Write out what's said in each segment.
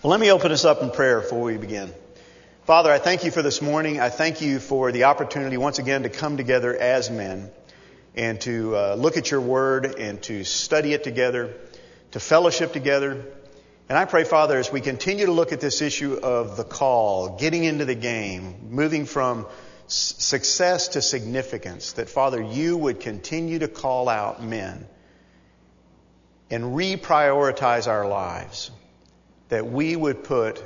Well, let me open us up in prayer before we begin. Father, I thank you for this morning. I thank you for the opportunity once again to come together as men and to uh, look at your word and to study it together, to fellowship together. And I pray, Father, as we continue to look at this issue of the call, getting into the game, moving from success to significance, that Father, you would continue to call out men and reprioritize our lives that we would put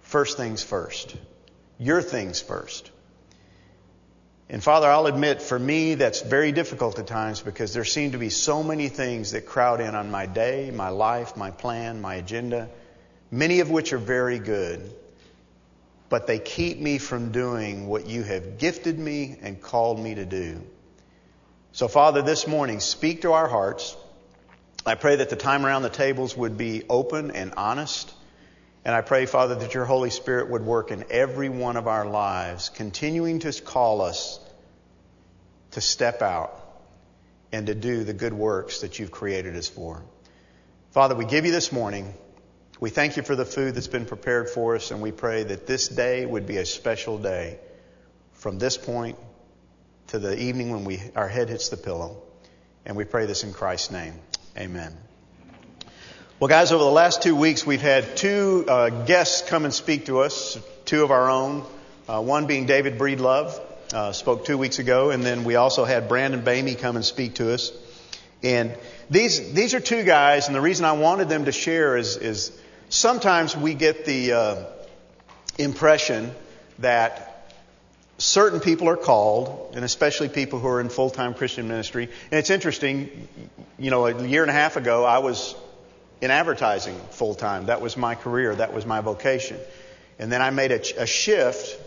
first things first, your things first. And Father, I'll admit for me that's very difficult at times because there seem to be so many things that crowd in on my day, my life, my plan, my agenda, many of which are very good, but they keep me from doing what you have gifted me and called me to do. So Father, this morning, speak to our hearts. I pray that the time around the tables would be open and honest. And I pray, Father, that your Holy Spirit would work in every one of our lives, continuing to call us to step out and to do the good works that you've created us for. Father, we give you this morning. We thank you for the food that's been prepared for us, and we pray that this day would be a special day from this point to the evening when we, our head hits the pillow. And we pray this in Christ's name. Amen. Well, guys, over the last two weeks, we've had two uh, guests come and speak to us, two of our own. Uh, one being David Breedlove, uh, spoke two weeks ago, and then we also had Brandon Bamey come and speak to us. And these these are two guys, and the reason I wanted them to share is is sometimes we get the uh, impression that certain people are called, and especially people who are in full-time Christian ministry. And it's interesting, you know, a year and a half ago, I was in advertising full-time. That was my career. That was my vocation. And then I made a, a shift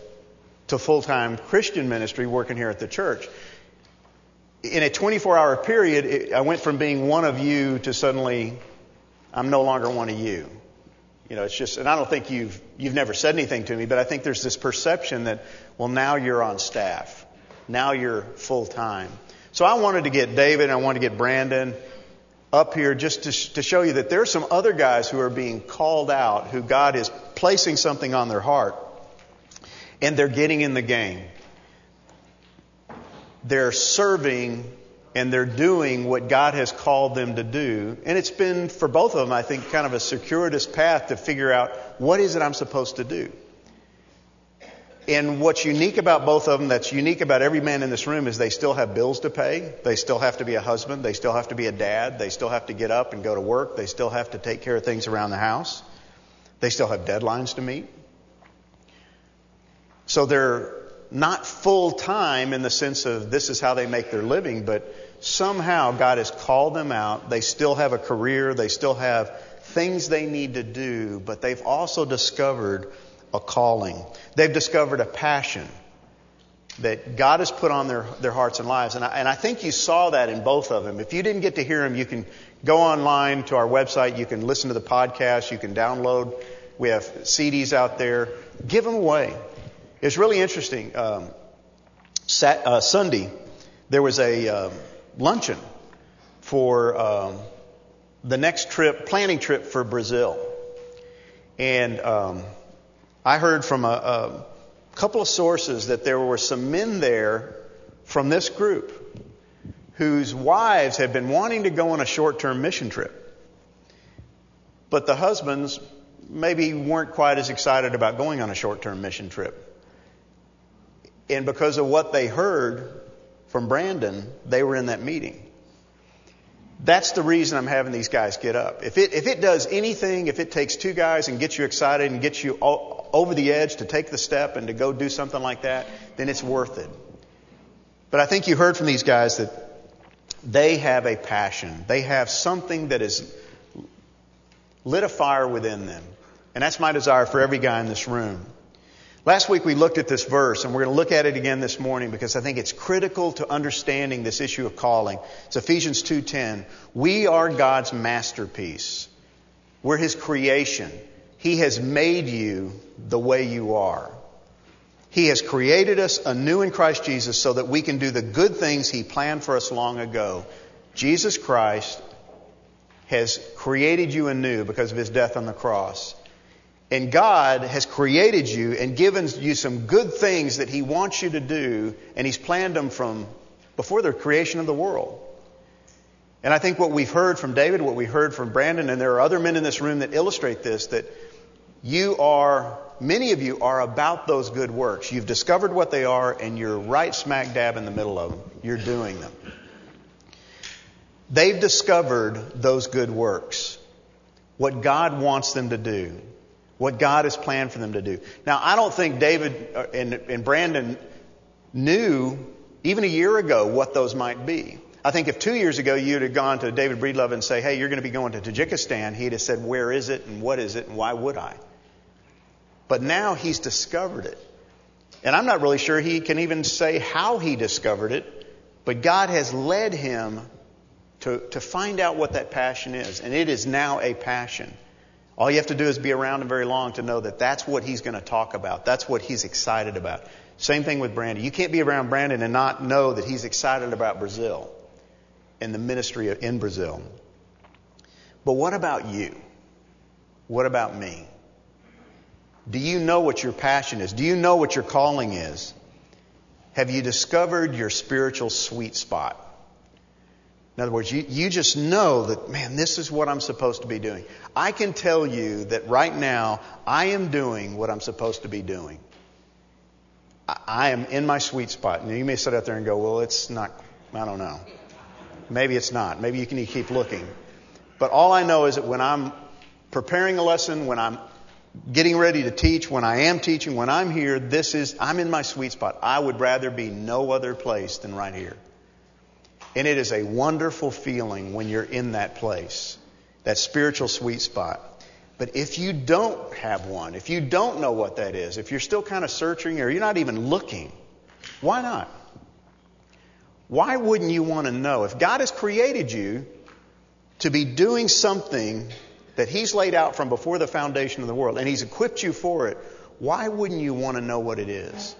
to full-time Christian ministry working here at the church. In a 24-hour period, it, I went from being one of you to suddenly, I'm no longer one of you. You know, it's just, and I don't think you've, you've never said anything to me, but I think there's this perception that, well, now you're on staff. Now you're full time. So I wanted to get David and I wanted to get Brandon up here just to, to show you that there are some other guys who are being called out, who God is placing something on their heart, and they're getting in the game. They're serving and they're doing what God has called them to do. And it's been, for both of them, I think, kind of a circuitous path to figure out what is it I'm supposed to do. And what's unique about both of them, that's unique about every man in this room, is they still have bills to pay. They still have to be a husband. They still have to be a dad. They still have to get up and go to work. They still have to take care of things around the house. They still have deadlines to meet. So they're not full time in the sense of this is how they make their living, but somehow God has called them out. They still have a career. They still have things they need to do, but they've also discovered a calling. They've discovered a passion that God has put on their, their hearts and lives. And I, and I think you saw that in both of them. If you didn't get to hear them, you can go online to our website. You can listen to the podcast. You can download. We have CDs out there. Give them away. It's really interesting. Um, sat, uh, Sunday, there was a um, luncheon for um, the next trip, planning trip for Brazil. And um, I heard from a, a couple of sources that there were some men there from this group whose wives had been wanting to go on a short term mission trip. But the husbands maybe weren't quite as excited about going on a short term mission trip. And because of what they heard from Brandon, they were in that meeting. That's the reason I'm having these guys get up. If it, if it does anything, if it takes two guys and gets you excited and gets you over the edge to take the step and to go do something like that, then it's worth it. But I think you heard from these guys that they have a passion. They have something that is lit a fire within them. And that's my desire for every guy in this room. Last week we looked at this verse and we're going to look at it again this morning because I think it's critical to understanding this issue of calling. It's Ephesians 2:10. We are God's masterpiece. We're his creation. He has made you the way you are. He has created us anew in Christ Jesus so that we can do the good things he planned for us long ago. Jesus Christ has created you anew because of his death on the cross And God has created you and given you some good things that He wants you to do, and He's planned them from before the creation of the world. And I think what we've heard from David, what we heard from Brandon, and there are other men in this room that illustrate this, that you are, many of you are about those good works. You've discovered what they are, and you're right smack dab in the middle of them. You're doing them. They've discovered those good works, what God wants them to do, what God has planned for them to do. Now, I don't think David uh, and, and Brandon knew even a year ago what those might be. I think if two years ago you'd have gone to David Breedlove and say, hey, you're going to be going to Tajikistan, he'd have said, where is it and what is it and why would I? But now he's discovered it. And I'm not really sure he can even say how he discovered it, but God has led him to, to find out what that passion is. And it is now a passion. All you have to do is be around him very long to know that that's what he's going to talk about. That's what he's excited about. Same thing with Brandon. You can't be around Brandon and not know that he's excited about Brazil and the ministry in Brazil. But what about you? What about me? Do you know what your passion is? Do you know what your calling is? Have you discovered your spiritual sweet spot? In other words, you, you just know that, man, this is what I'm supposed to be doing. I can tell you that right now, I am doing what I'm supposed to be doing. I, I am in my sweet spot. And you may sit out there and go, well, it's not, I don't know. Maybe it's not. Maybe you can keep looking. But all I know is that when I'm preparing a lesson, when I'm getting ready to teach, when I am teaching, when I'm here, this is, I'm in my sweet spot. I would rather be no other place than right here. And it is a wonderful feeling when you're in that place, that spiritual sweet spot. But if you don't have one, if you don't know what that is, if you're still kind of searching or you're not even looking, why not? Why wouldn't you want to know? If God has created you to be doing something that He's laid out from before the foundation of the world and He's equipped you for it, why wouldn't you want to know what it is?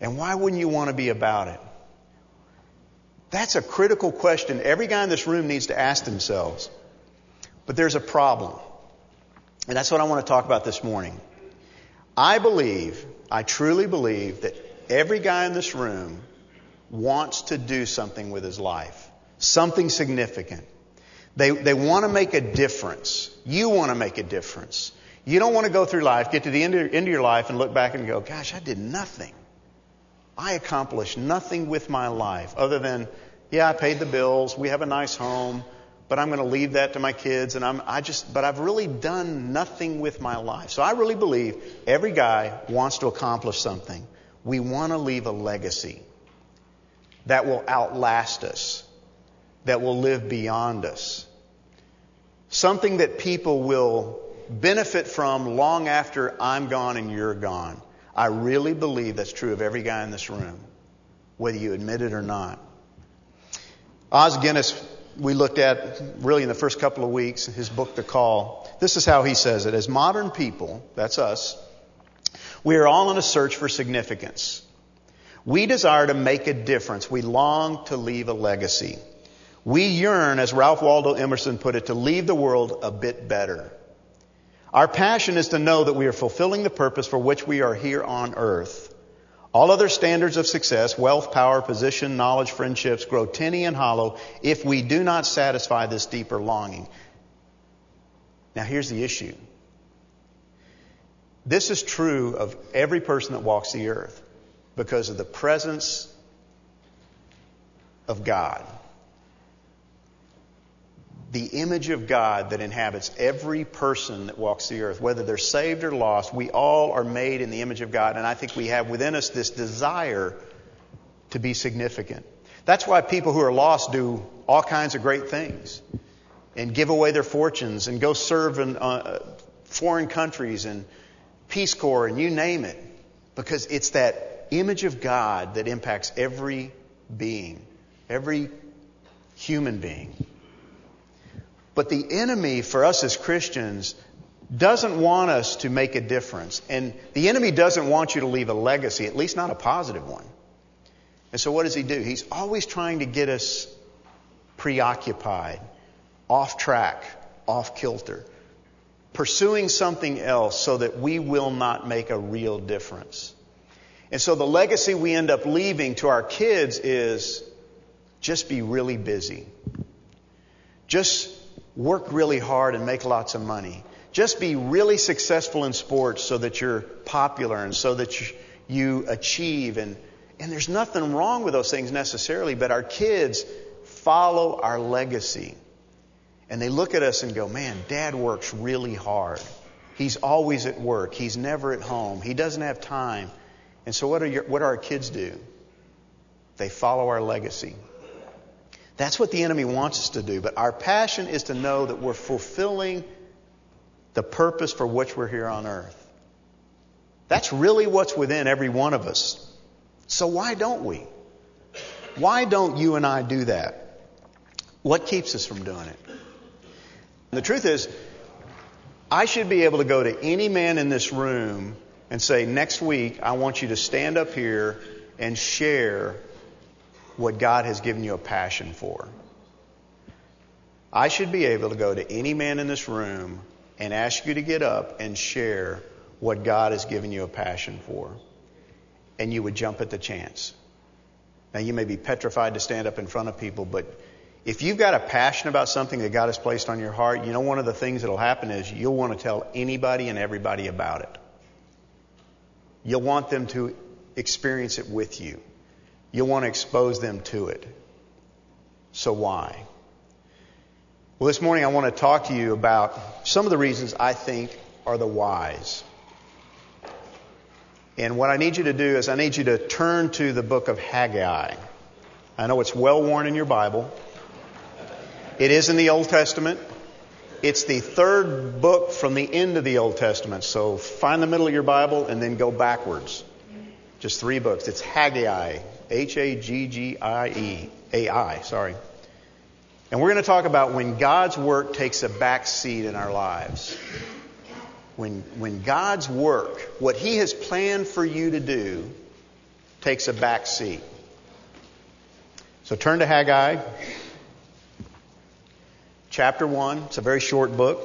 And why wouldn't you want to be about it? That's a critical question every guy in this room needs to ask themselves. But there's a problem. And that's what I want to talk about this morning. I believe, I truly believe that every guy in this room wants to do something with his life, something significant. They, they want to make a difference. You want to make a difference. You don't want to go through life, get to the end of, end of your life, and look back and go, gosh, I did nothing. I accomplished nothing with my life other than, yeah, I paid the bills, we have a nice home, but I'm going to leave that to my kids, and I'm, I just, but I've really done nothing with my life. So I really believe every guy wants to accomplish something. We want to leave a legacy that will outlast us, that will live beyond us. Something that people will benefit from long after I'm gone and you're gone. I really believe that's true of every guy in this room, whether you admit it or not. Os Guinness, we looked at really in the first couple of weeks, his book, The Call. This is how he says it. As modern people, that's us, we are all in a search for significance. We desire to make a difference. We long to leave a legacy. We yearn, as Ralph Waldo Emerson put it, to leave the world a bit better. Our passion is to know that we are fulfilling the purpose for which we are here on earth. All other standards of success, wealth, power, position, knowledge, friendships, grow tinny and hollow if we do not satisfy this deeper longing. Now here's the issue. This is true of every person that walks the earth because of the presence of God. The image of God that inhabits every person that walks the earth, whether they're saved or lost, we all are made in the image of God. And I think we have within us this desire to be significant. That's why people who are lost do all kinds of great things and give away their fortunes and go serve in uh, foreign countries and Peace Corps and you name it. Because it's that image of God that impacts every being, every human being. But the enemy for us as Christians doesn't want us to make a difference. And the enemy doesn't want you to leave a legacy, at least not a positive one. And so what does he do? He's always trying to get us preoccupied, off track, off kilter. pursuing something else so that we will not make a real difference. And so the legacy we end up leaving to our kids is just be really busy. Just work really hard and make lots of money. Just be really successful in sports so that you're popular and so that you, achieve. And, and there's nothing wrong with those things necessarily, but our kids follow our legacy. And they look at us and go, man, dad works really hard. He's always at work. He's never at home. He doesn't have time. And so what, are your, what do our kids do? They follow our legacy. That's what the enemy wants us to do. But our passion is to know that we're fulfilling the purpose for which we're here on earth. That's really what's within every one of us. So why don't we? Why don't you and I do that? What keeps us from doing it? The truth is, I should be able to go to any man in this room and say, next week, I want you to stand up here and share what God has given you a passion for. I should be able to go to any man in this room and ask you to get up and share what God has given you a passion for. And you would jump at the chance. Now, you may be petrified to stand up in front of people, but if you've got a passion about something that God has placed on your heart, you know one of the things that'll happen is you'll want to tell anybody and everybody about it. You'll want them to experience it with you. You'll want to expose them to it. So why? Well, this morning I want to talk to you about some of the reasons I think are the whys. And what I need you to do is I need you to turn to the book of Haggai. I know it's well worn in your Bible. It is in the Old Testament. It's the third book from the end of the Old Testament. So find the middle of your Bible and then go backwards. Just three books. It's Haggai. H-A-G-G-I-E. A-I, sorry. And we're going to talk about when God's work takes a back seat in our lives. When, when God's work, what He has planned for you to do, takes a back seat. So turn to Haggai chapter 1. It's a very short book.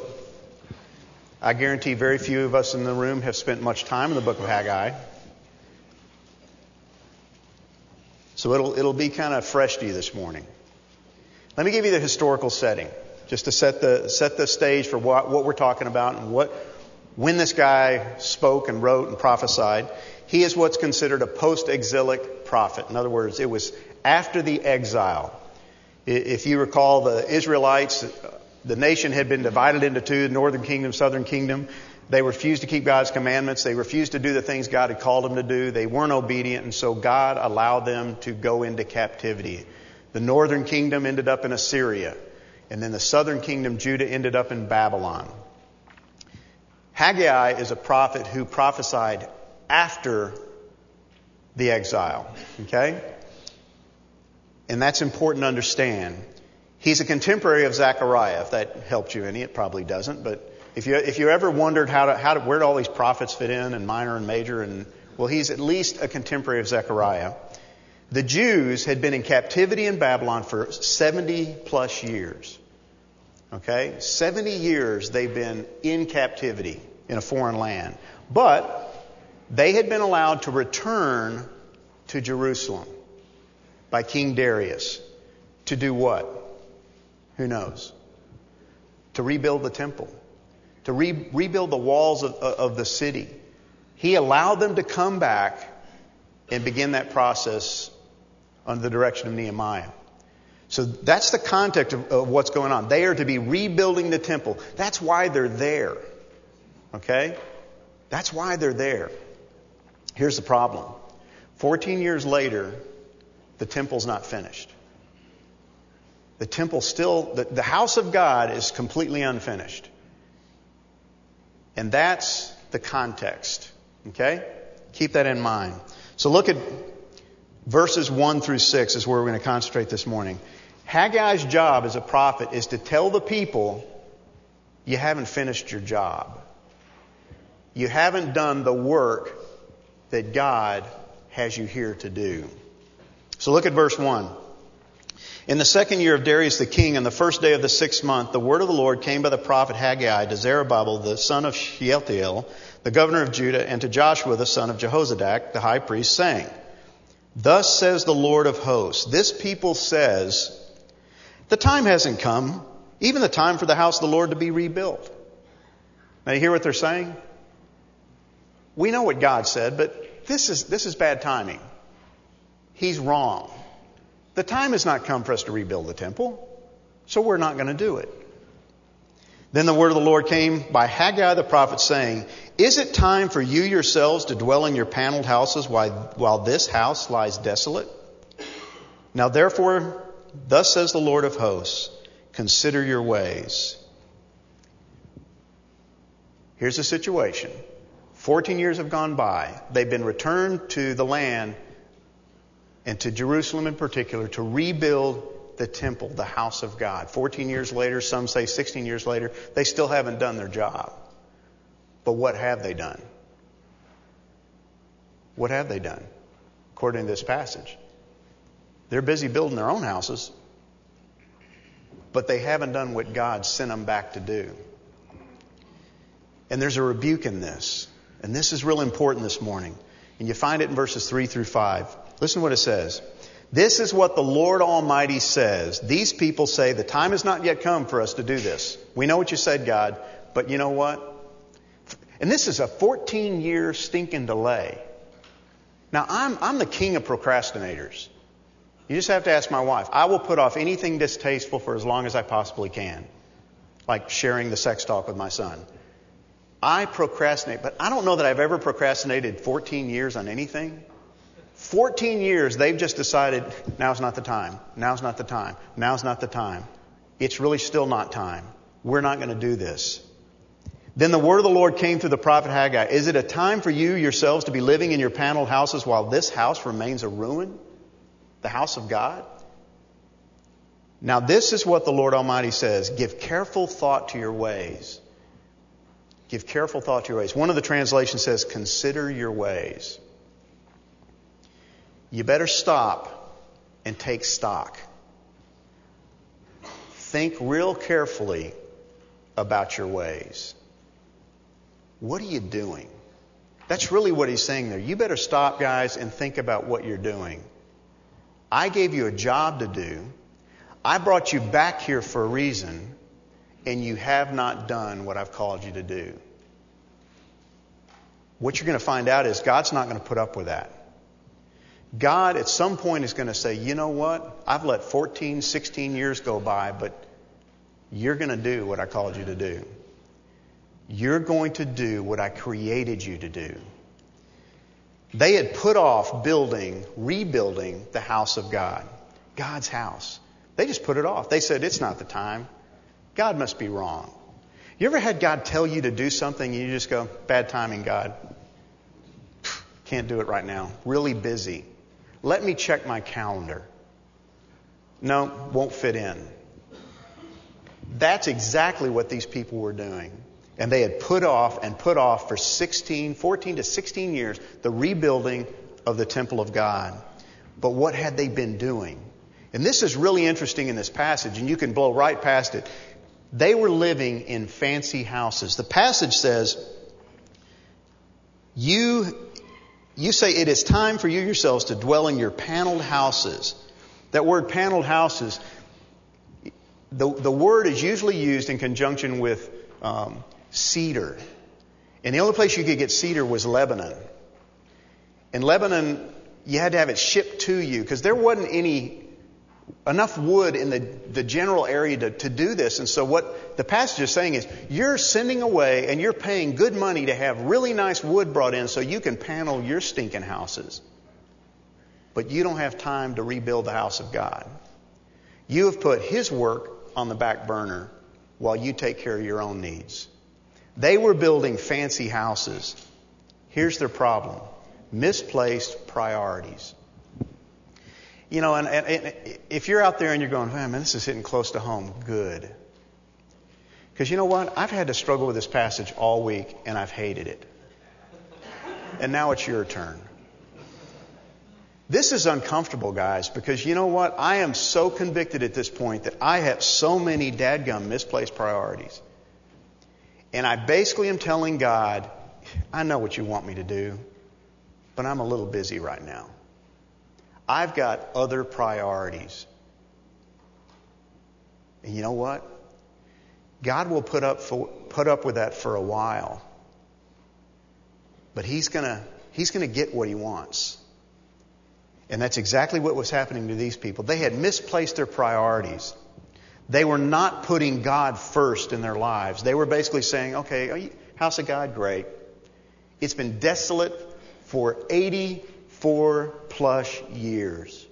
I guarantee very few of us in the room have spent much time in the book of Haggai. So it'll, it'll be kind of fresh to you this morning. Let me give you the historical setting, just to set the, set the stage for what, what we're talking about and what, when this guy spoke and wrote and prophesied. He is what's considered a post-exilic prophet. In other words, it was after the exile. If you recall, the Israelites, the nation had been divided into two, the northern kingdom, southern kingdom. They refused to keep God's commandments. They refused to do the things God had called them to do. They weren't obedient, and so God allowed them to go into captivity. The northern kingdom ended up in Assyria, and then the southern kingdom, Judah, ended up in Babylon. Haggai is a prophet who prophesied after the exile. Okay? And that's important to understand. He's a contemporary of Zechariah, if that helped you any. It probably doesn't, but if you, if you ever wondered how to, how to, where do all these prophets fit in and minor and major and, well, he's at least a contemporary of Zechariah. The Jews had been in captivity in Babylon for 70 plus years. Okay? 70 years they've been in captivity in a foreign land. But they had been allowed to return to Jerusalem by King Darius. To do what? Who knows? To rebuild the temple, to re- rebuild the walls of, of the city. He allowed them to come back and begin that process under the direction of Nehemiah. So that's the context of, of, what's going on. They are to be rebuilding the temple. That's why they're there. Okay? That's why they're there. Here's the problem. 14 years later, the temple's not finished. The temple still, the, the house of God is completely unfinished. And that's the context. Okay? Keep that in mind. So look at verses 1 through 6 is where we're going to concentrate this morning. Haggai's job as a prophet is to tell the people, you haven't finished your job. You haven't done the work that God has you here to do. So look at verse 1. In the second year of Darius the king, on the first day of the sixth month, the word of the Lord came by the prophet Haggai to Zerubbabel, the son of Shealtiel, the governor of Judah, and to Joshua, the son of Jehozadak, the high priest, saying, Thus says the Lord of hosts, this people says, the time hasn't come, even the time for the house of the Lord to be rebuilt. Now you hear what they're saying? We know what God said, but this is, this is bad timing. He's wrong. The time has not come for us to rebuild the temple, so we're not going to do it. Then the word of the Lord came by Haggai the prophet saying, Is it time for you yourselves to dwell in your paneled houses while, this house lies desolate? Now therefore, thus says the Lord of hosts, consider your ways. Here's the situation. 14 years have gone by. They've been returned to the land and to Jerusalem in particular to rebuild the temple, the house of God. 14 years later, some say 16 years later, they still haven't done their job. But what have they done? What have they done? According to this passage, they're busy building their own houses, but they haven't done what God sent them back to do. And there's a rebuke in this. And this is real important this morning. And you find it in verses 3 through 5. Listen to what it says. This is what the Lord Almighty says. These people say the time has not yet come for us to do this. We know what you said, God, but you know what? And this is a 14 year stinking delay. Now, I'm, I'm the king of procrastinators. You just have to ask my wife. I will put off anything distasteful for as long as I possibly can, like sharing the sex talk with my son. I procrastinate, but I don't know that I've ever procrastinated 14 years on anything. 14 years, they've just decided now's not the time. Now's not the time. Now's not the time. It's really still not time. We're not going to do this. Then the word of the Lord came through the prophet Haggai. Is it a time for you yourselves to be living in your paneled houses while this house remains a ruin? The house of God? Now this is what the Lord Almighty says. Give careful thought to your ways. Give careful thought to your ways. One of the translations says, consider your ways you better stop and take stock. Think real carefully about your ways. What are you doing? That's really what he's saying there. You better stop, guys, and think about what you're doing. I gave you a job to do. I brought you back here for a reason, and you have not done what I've called you to do. What you're going to find out is God's not going to put up with that. God at some point is going to say, you know what? I've let 14, 16 years go by, but you're going to do what I called you to do. You're going to do what I created you to do. They had put off building, rebuilding the house of God, God's house. They just put it off. They said, it's not the time. God must be wrong. You ever had God tell you to do something and you just go, bad timing, God? Can't do it right now. Really busy. Let me check my calendar. No, won't fit in. That's exactly what these people were doing. And they had put off and put off for 16, 14 to 16 years the rebuilding of the temple of God. But what had they been doing? And this is really interesting in this passage, and you can blow right past it. They were living in fancy houses. The passage says, You you say it is time for you yourselves to dwell in your paneled houses. That word paneled houses, the, the word is usually used in conjunction with um, cedar. And the only place you could get cedar was Lebanon. In Lebanon, you had to have it shipped to you because there wasn't any enough wood in the, the general area to, to do this. And so what the passage is saying is you're sending away and you're paying good money to have really nice wood brought in so you can panel your stinking houses. But you don't have time to rebuild the house of God. You have put His work on the back burner while you take care of your own needs. They were building fancy houses. Here's their problem misplaced priorities. You know, and, and, and, if you're out there and you're going, man, this is hitting close to home, good. Because you know what? I've had to struggle with this passage all week and I've hated it. And now it's your turn. This is uncomfortable, guys, because you know what? I am so convicted at this point that I have so many dadgum misplaced priorities. And I basically am telling God, I know what you want me to do, but I'm a little busy right now. I've got other priorities. And you know what? God will put up, for, put up with that for a while. But he's gonna, he's gonna get what he wants. And that's exactly what was happening to these people. They had misplaced their priorities. They were not putting God first in their lives. They were basically saying, okay, house of God, great. It's been desolate for 84 plus years.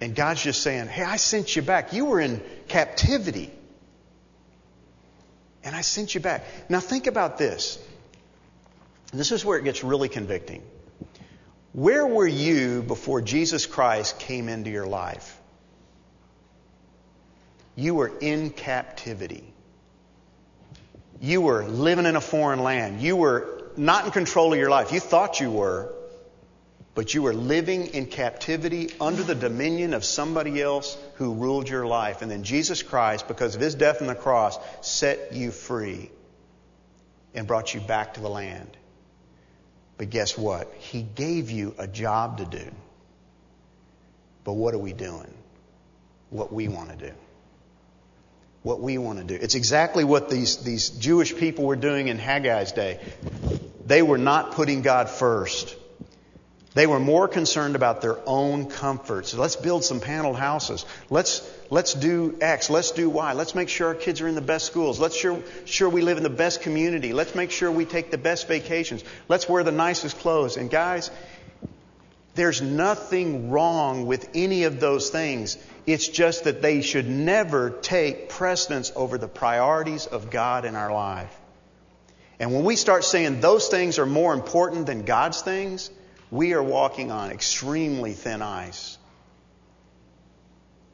And God's just saying, hey, I sent you back. You were in captivity. And I sent you back. Now think about this. This is where it gets really convicting. Where were you before Jesus Christ came into your life? You were in captivity. You were living in a foreign land. You were not in control of your life. You thought you were, but you were living in captivity under the dominion of somebody else who ruled your life. And then Jesus Christ, because of his death on the cross, set you free and brought you back to the land. But guess what? He gave you a job to do. But what are we doing? What we want to do. What we want to do. It's exactly what these, these Jewish people were doing in Haggai's day. They were not putting God first. They were more concerned about their own comforts. Let's build some paneled houses. Let's, let's do X. Let's do Y. Let's make sure our kids are in the best schools. Let's sure, sure we live in the best community. Let's make sure we take the best vacations. Let's wear the nicest clothes. And guys, there's nothing wrong with any of those things. It's just that they should never take precedence over the priorities of God in our life. And when we start saying those things are more important than God's things, we are walking on extremely thin ice.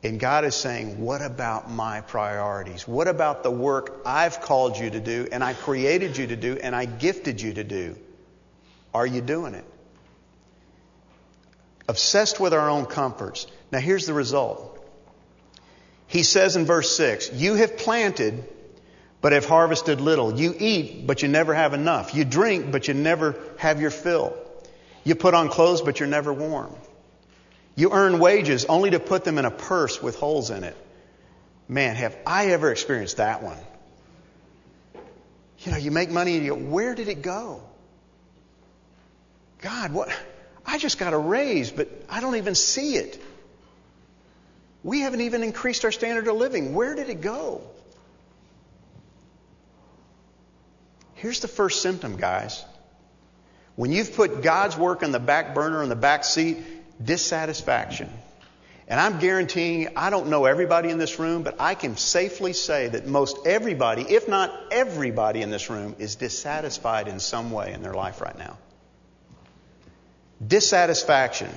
And God is saying, What about my priorities? What about the work I've called you to do and I created you to do and I gifted you to do? Are you doing it? Obsessed with our own comforts. Now, here's the result. He says in verse 6 You have planted, but have harvested little. You eat, but you never have enough. You drink, but you never have your fill. You put on clothes, but you're never warm. You earn wages only to put them in a purse with holes in it. Man, have I ever experienced that one? You know, you make money and you go, where did it go? God, what? I just got a raise, but I don't even see it. We haven't even increased our standard of living. Where did it go? Here's the first symptom, guys. When you've put God's work on the back burner, on the back seat, dissatisfaction. And I'm guaranteeing, I don't know everybody in this room, but I can safely say that most everybody, if not everybody in this room, is dissatisfied in some way in their life right now. Dissatisfaction.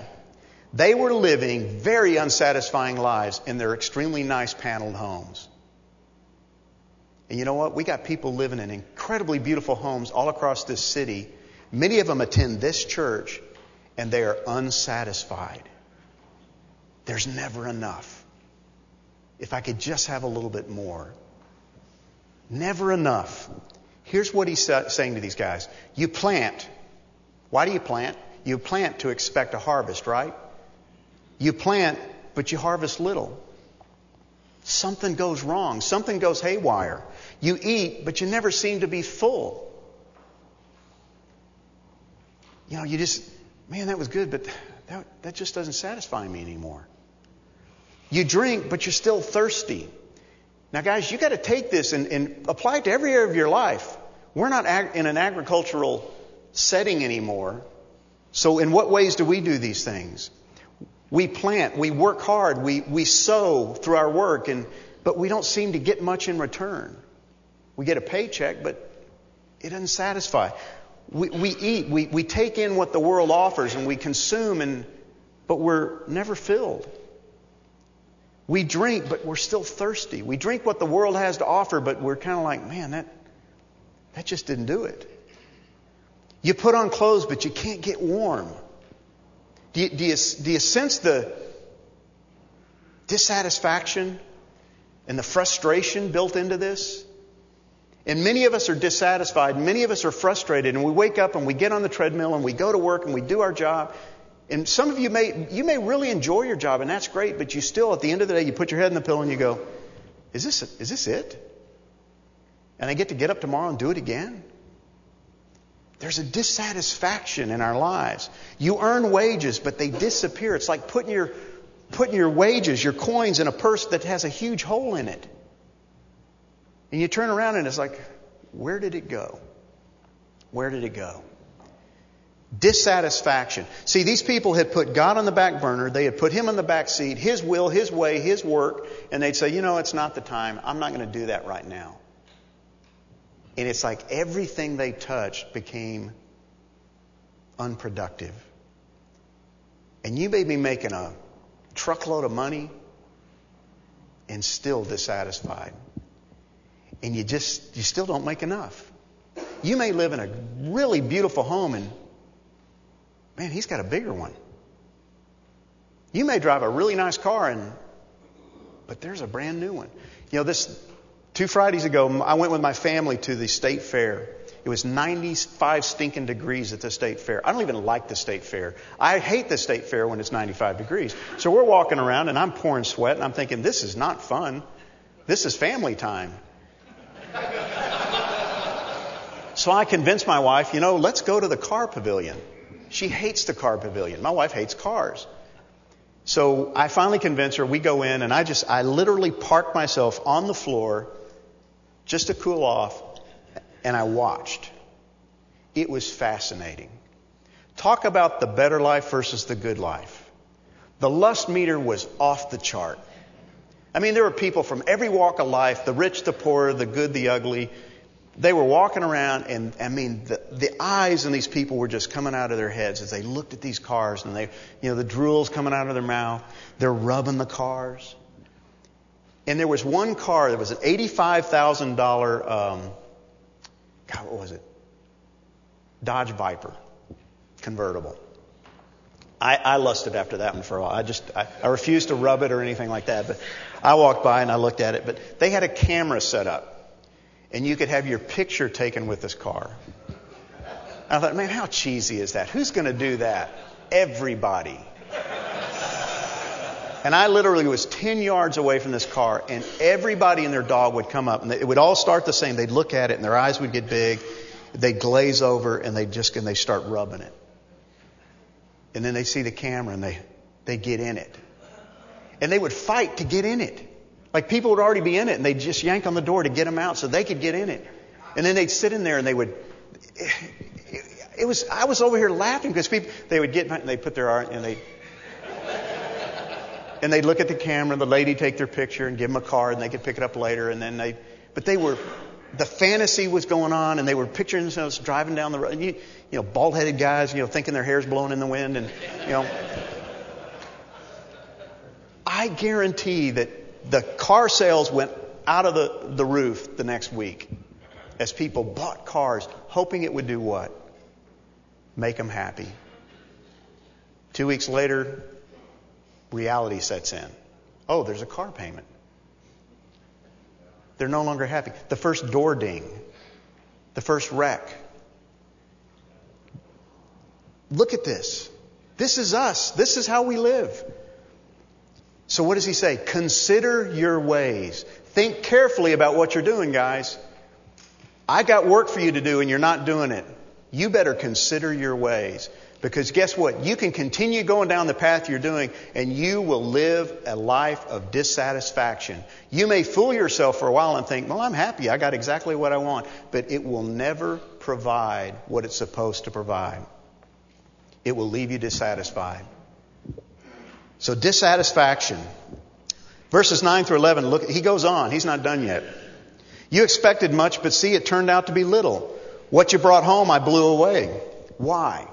They were living very unsatisfying lives in their extremely nice paneled homes. And you know what? We got people living in incredibly beautiful homes all across this city Many of them attend this church and they are unsatisfied. There's never enough. If I could just have a little bit more. Never enough. Here's what he's saying to these guys. You plant. Why do you plant? You plant to expect a harvest, right? You plant, but you harvest little. Something goes wrong. Something goes haywire. You eat, but you never seem to be full you know, you just, man, that was good, but that, that just doesn't satisfy me anymore. You drink, but you're still thirsty. Now, guys, you got to take this and, and, apply it to every area of your life. We're not ag- in an agricultural setting anymore. So, in what ways do we do these things? We plant, we work hard, we, we sow through our work, and, but we don't seem to get much in return. We get a paycheck, but it doesn't satisfy we, we eat, we, we take in what the world offers and we consume, and, but we're never filled. We drink, but we're still thirsty. We drink what the world has to offer, but we're kind of like, man, that, that just didn't do it. You put on clothes, but you can't get warm. Do you, do you, do you sense the dissatisfaction and the frustration built into this? And many of us are dissatisfied. Many of us are frustrated. And we wake up and we get on the treadmill and we go to work and we do our job. And some of you may, you may really enjoy your job and that's great, but you still, at the end of the day, you put your head in the pillow and you go, is this, is this it? And I get to get up tomorrow and do it again? There's a dissatisfaction in our lives. You earn wages, but they disappear. It's like putting your, putting your wages, your coins in a purse that has a huge hole in it. And you turn around and it's like, where did it go? Where did it go? Dissatisfaction. See, these people had put God on the back burner. They had put Him on the back seat, His will, His way, His work. And they'd say, you know, it's not the time. I'm not going to do that right now. And it's like everything they touched became unproductive. And you may be making a truckload of money and still dissatisfied and you just, you still don't make enough. You may live in a really beautiful home and, man, he's got a bigger one. You may drive a really nice car and, but there's a brand new one. You know, this, two Fridays ago, I went with my family to the state fair. It was 95 stinking degrees at the state fair. I don't even like the state fair. I hate the state fair when it's 95 degrees. So we're walking around and I'm pouring sweat and I'm thinking, this is not fun. This is family time. So I convinced my wife, you know, let's go to the car pavilion. She hates the car pavilion. My wife hates cars. So I finally convince her, we go in and I just, I literally park myself on the floor just to cool off and I watched. It was fascinating. Talk about the better life versus the good life. The lust meter was off the chart. I mean, there were people from every walk of life, the rich, the poor, the good, the ugly, they were walking around, and I mean, the, the eyes in these people were just coming out of their heads as they looked at these cars, and they, you know, the drool's coming out of their mouth. They're rubbing the cars. And there was one car that was an $85,000, um, God, what was it? Dodge Viper convertible. I, I lusted after that one for a while. I just, I, I refused to rub it or anything like that, but I walked by and I looked at it, but they had a camera set up and you could have your picture taken with this car. I thought, man, how cheesy is that? Who's going to do that? Everybody. And I literally was 10 yards away from this car, and everybody and their dog would come up, and it would all start the same. They'd look at it, and their eyes would get big. They'd glaze over, and they just and they start rubbing it. And then they see the camera, and they they get in it, and they would fight to get in it. Like people would already be in it and they'd just yank on the door to get them out so they could get in it. And then they'd sit in there and they would, it was, I was over here laughing because people, they would get, and they'd put their arm, and they, and they'd look at the camera, the lady take their picture and give them a card and they could pick it up later and then they, but they were, the fantasy was going on and they were picturing themselves driving down the road. You, you know, bald headed guys, you know, thinking their hair's blowing in the wind and, you know. I guarantee that the car sales went out of the, the roof the next week as people bought cars hoping it would do what? Make them happy. Two weeks later, reality sets in. Oh, there's a car payment. They're no longer happy. The first door ding, the first wreck. Look at this. This is us. This is how we live. So what does he say? Consider your ways. Think carefully about what you're doing, guys. I got work for you to do and you're not doing it. You better consider your ways. Because guess what? You can continue going down the path you're doing and you will live a life of dissatisfaction. You may fool yourself for a while and think, well, I'm happy. I got exactly what I want. But it will never provide what it's supposed to provide. It will leave you dissatisfied. So dissatisfaction. Verses 9 through 11, look, he goes on. He's not done yet. You expected much, but see, it turned out to be little. What you brought home, I blew away. Why?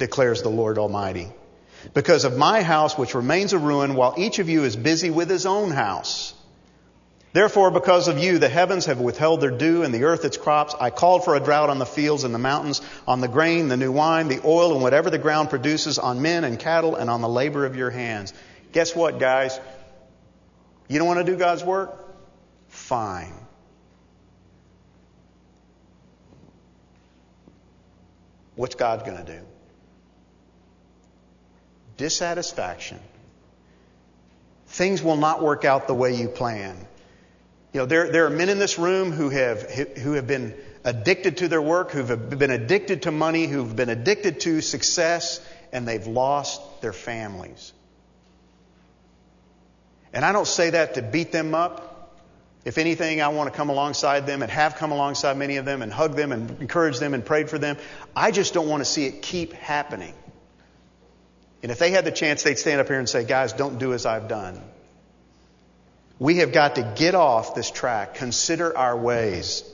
Declares the Lord Almighty. Because of my house, which remains a ruin, while each of you is busy with his own house. Therefore, because of you, the heavens have withheld their dew and the earth its crops. I called for a drought on the fields and the mountains, on the grain, the new wine, the oil, and whatever the ground produces, on men and cattle, and on the labor of your hands. Guess what, guys? You don't want to do God's work? Fine. What's God going to do? Dissatisfaction. Things will not work out the way you plan. You know, there, there are men in this room who have, who have been addicted to their work, who've been addicted to money, who've been addicted to success, and they've lost their families. And I don't say that to beat them up. If anything, I want to come alongside them and have come alongside many of them and hug them and encourage them and prayed for them. I just don't want to see it keep happening. And if they had the chance, they'd stand up here and say, guys, don't do as I've done. We have got to get off this track, consider our ways.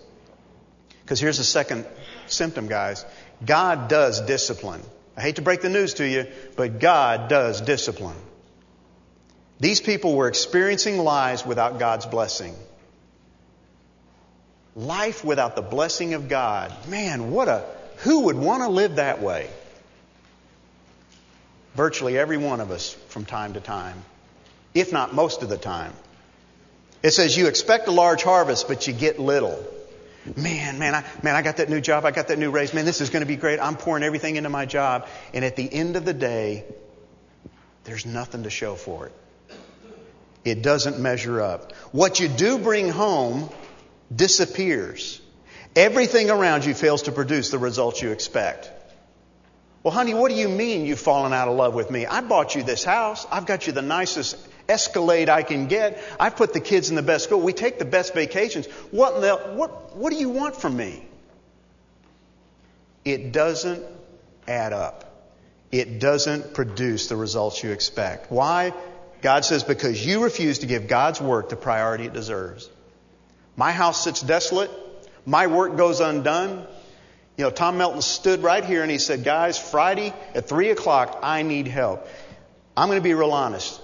Because here's the second symptom, guys. God does discipline. I hate to break the news to you, but God does discipline. These people were experiencing lives without God's blessing. Life without the blessing of God. Man, what a, who would want to live that way? Virtually every one of us from time to time, if not most of the time. It says you expect a large harvest, but you get little. Man, man, I, man, I got that new job. I got that new raise. Man, this is going to be great. I'm pouring everything into my job. And at the end of the day, there's nothing to show for it. It doesn't measure up. What you do bring home disappears. Everything around you fails to produce the results you expect. Well, honey, what do you mean you've fallen out of love with me? I bought you this house. I've got you the nicest Escalade I can get. I put the kids in the best school. We take the best vacations. What, the, what, what do you want from me? It doesn't add up. It doesn't produce the results you expect. Why? God says, because you refuse to give God's work the priority it deserves. My house sits desolate. My work goes undone. You know, Tom Melton stood right here and he said, guys, Friday at 3 o'clock, I need help. I'm going to be real honest.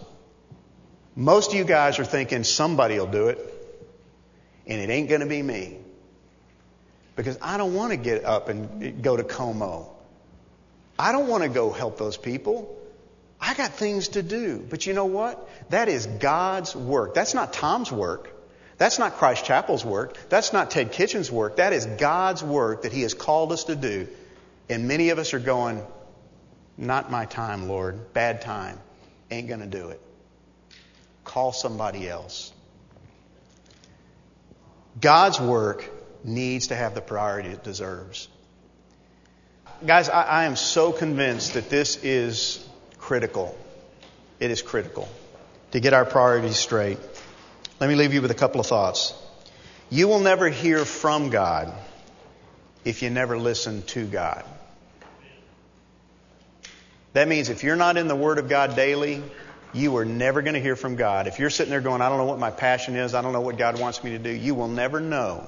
Most of you guys are thinking somebody will do it, and it ain't going to be me. Because I don't want to get up and go to Como. I don't want to go help those people. I got things to do. But you know what? That is God's work. That's not Tom's work. That's not Christ Chapel's work. That's not Ted Kitchens' work. That is God's work that He has called us to do. And many of us are going, not my time, Lord. Bad time. Ain't going to do it. Call somebody else. God's work needs to have the priority it deserves. Guys, I, I, am so convinced that this is critical. It is critical to get our priorities straight. Let me leave you with a couple of thoughts. You will never hear from God if you never listen to God. That means if you're not in the Word of God daily, you are never going to hear from God. If you're sitting there going, I don't know what my passion is, I don't know what God wants me to do, you will never know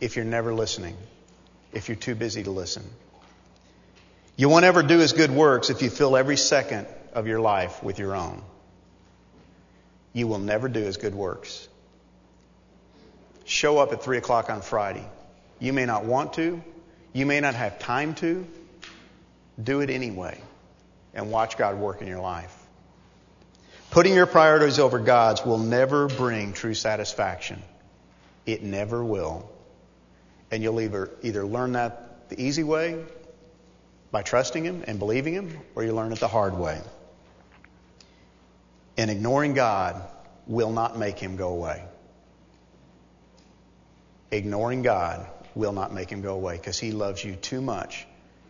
if you're never listening, if you're too busy to listen. You won't ever do His good works if you fill every second of your life with your own. You will never do His good works. Show up at 3 o'clock on Friday. You may not want to, you may not have time to. Do it anyway and watch God work in your life. Putting your priorities over God's will never bring true satisfaction. It never will. And you'll either, either learn that the easy way by trusting Him and believing Him, or you learn it the hard way. And ignoring God will not make Him go away. Ignoring God will not make Him go away because He loves you too much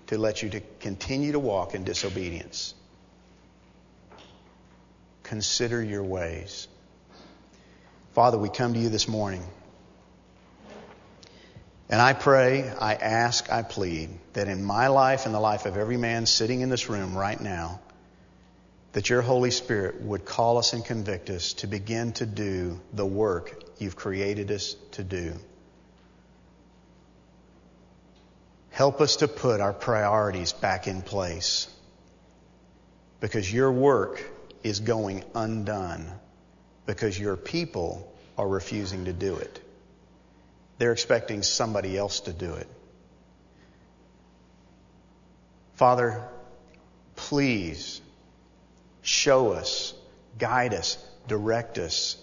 to let you to continue to walk in disobedience. Consider your ways. Father, we come to you this morning. And I pray, I ask, I plead that in my life and the life of every man sitting in this room right now, that your Holy Spirit would call us and convict us to begin to do the work you've created us to do. Help us to put our priorities back in place because your work is going undone because your people are refusing to do it. They're expecting somebody else to do it. Father, please show us, guide us, direct us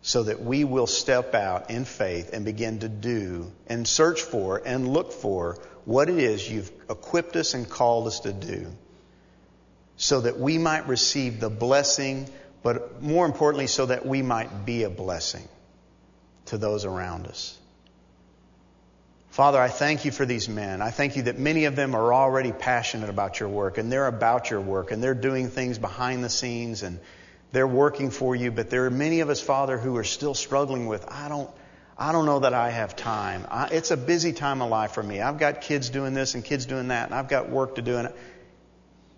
so that we will step out in faith and begin to do and search for and look for what it is you've equipped us and called us to do so that we might receive the blessing, but more importantly, so that we might be a blessing to those around us. Father, I thank you for these men. I thank you that many of them are already passionate about your work and they're about your work and they're doing things behind the scenes and they're working for you, but there are many of us, Father, who are still struggling with, I don't, I don't know that I have time. I, it's a busy time of life for me. I've got kids doing this and kids doing that, and I've got work to do. And,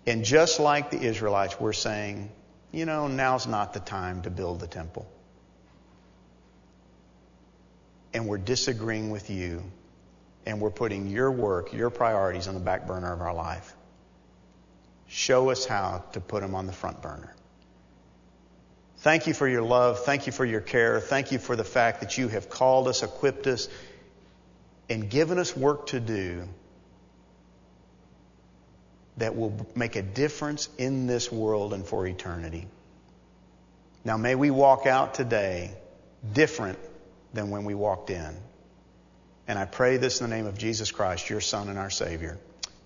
and just like the Israelites, we're saying, you know, now's not the time to build the temple. And we're disagreeing with you, and we're putting your work, your priorities on the back burner of our life. Show us how to put them on the front burner. Thank you for your love. Thank you for your care. Thank you for the fact that you have called us, equipped us, and given us work to do that will make a difference in this world and for eternity. Now, may we walk out today different than when we walked in. And I pray this in the name of Jesus Christ, your Son and our Savior.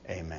Amen.